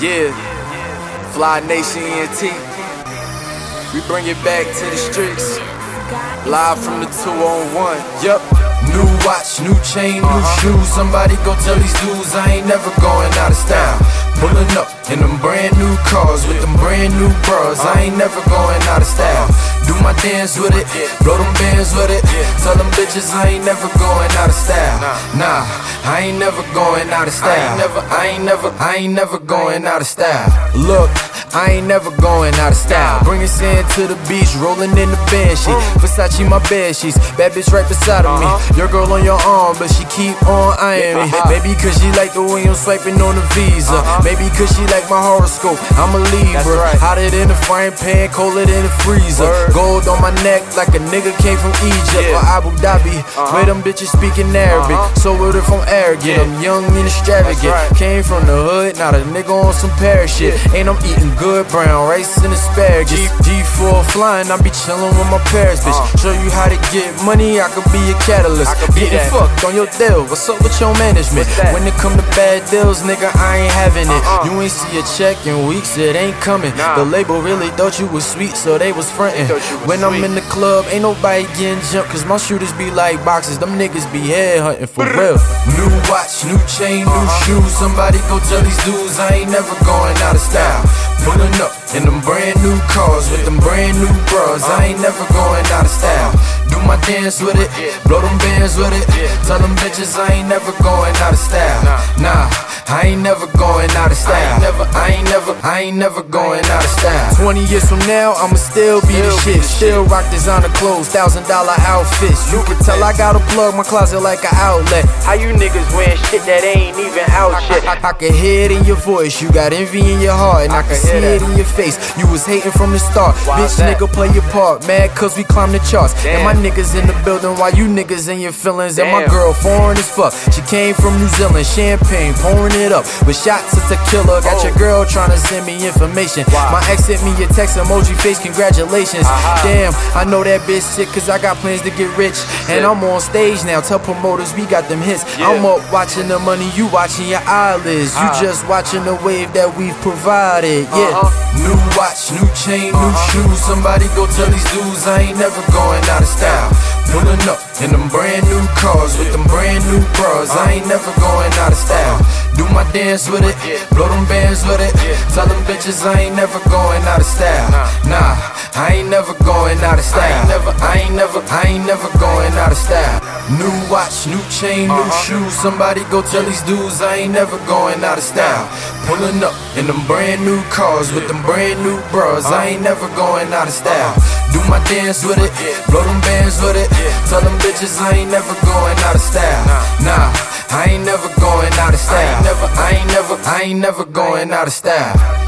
Yeah, Fly Nation ENT. We bring it back to the streets. Live from the 2 on 1. Yup. New watch, new chain, new Uh-huh. shoes. Somebody go tell these dudes I ain't never going out of style. Pulling up in them brand new cars with them brand new bras. I ain't never going out of style. Do my dance with it, blow them bands with it. Tell them bitches I ain't never going out of style. Nah, I ain't never going out of style. I ain't never, I ain't never, I ain't never going out of style. Look, I ain't never going out of style. Bringing sand to the beach, rolling in the band sheet. Versace my bed sheets, bad bitch right beside of me. Your girl on your arm, but she keep on eyeing me. Maybe cause she like the way I'm swiping on the visa. Maybe cause she like my horoscope. I'm a Libra, hotter than a frying pan, colder than a freezer. Gold on my neck like a nigga came from Egypt or Abu Dhabi. Where them bitches speaking Arabic, so with it from arrogant. I'm young and extravagant. Came from the hood, not a nigga on some parachute. Ain't I'm eating good brown rice and asparagus. G G4 flying, I be chillin' with my parents, bitch. Uh. Show you how to get money, I could be a catalyst. I could be Getting that. fucked on your deal. What's up with your management? When it come to bad deals, nigga, I ain't having it. Uh-uh. You ain't see a check in weeks, it ain't coming. Nah. The label really thought you was sweet, so they was frontin'. They was When I'm in the club, ain't nobody getting jumped, cause my shooters be like boxes. Them niggas be head hunting for real. New watch, new chain, new Uh-huh. shoes. Somebody go tell these dudes I ain't never going out of style. Pulling up in them brand new cars with them brand new bras. I ain't never going out of style. Do my dance with it, blow them bands with it. Tell them bitches I ain't never going out of style. Nah, I ain't never going out of style. I never, I I ain't never going out of style. 20 years from now, I'ma still be the Still be shit. the Still rock designer clothes, thousand dollar outfits. You can tell I gotta plug my closet like an outlet. How you niggas wearing shit that ain't even out yet? I, I can hear it in your voice. You got envy in your heart, and I, I can can see hear it in your face. You was hating from the start. Why Bitch, nigga, play your part. Mad cause we climb the charts. And my niggas in the building while you niggas in your feelings. And my girl foreign as fuck. She came from New Zealand, champagne, pouring it up. With shots of tequila. Got Oh. your girl trying to send me information. Wow. My ex sent me a text emoji face, congratulations. Aha. Damn, I know that bitch sick cause I got plans to get rich. And I'm on stage now. Tell promoters we got them hits. Yeah. I'm up watching the money, you watching your eyelids. You Ah. just watching the wave that we've provided. Yeah. Uh-huh. New watch, new chain, new shoes. Somebody go tell these dudes I ain't never going out of style. Pulling up in them brand new cars with them brand new bras. I ain't never going out of style. Do my dance with it, blow them bands with it. Tell them bitches I ain't never going out of style. Nah, I ain't never going out of style. I ain't never, I ain't never, I ain't never going out of style. New watch, new chain, new uh-huh. shoes. Somebody go tell these dudes I ain't never going out of style. Pulling up in them brand new cars with them brand new bras. I uh-huh. ain't never going out of style. Do my dance with it, blow them bands with it. Tell them bitches I ain't never going out of style. Nah, I ain't never going out of style. I ain't never, I ain't never, I ain't never going out of style.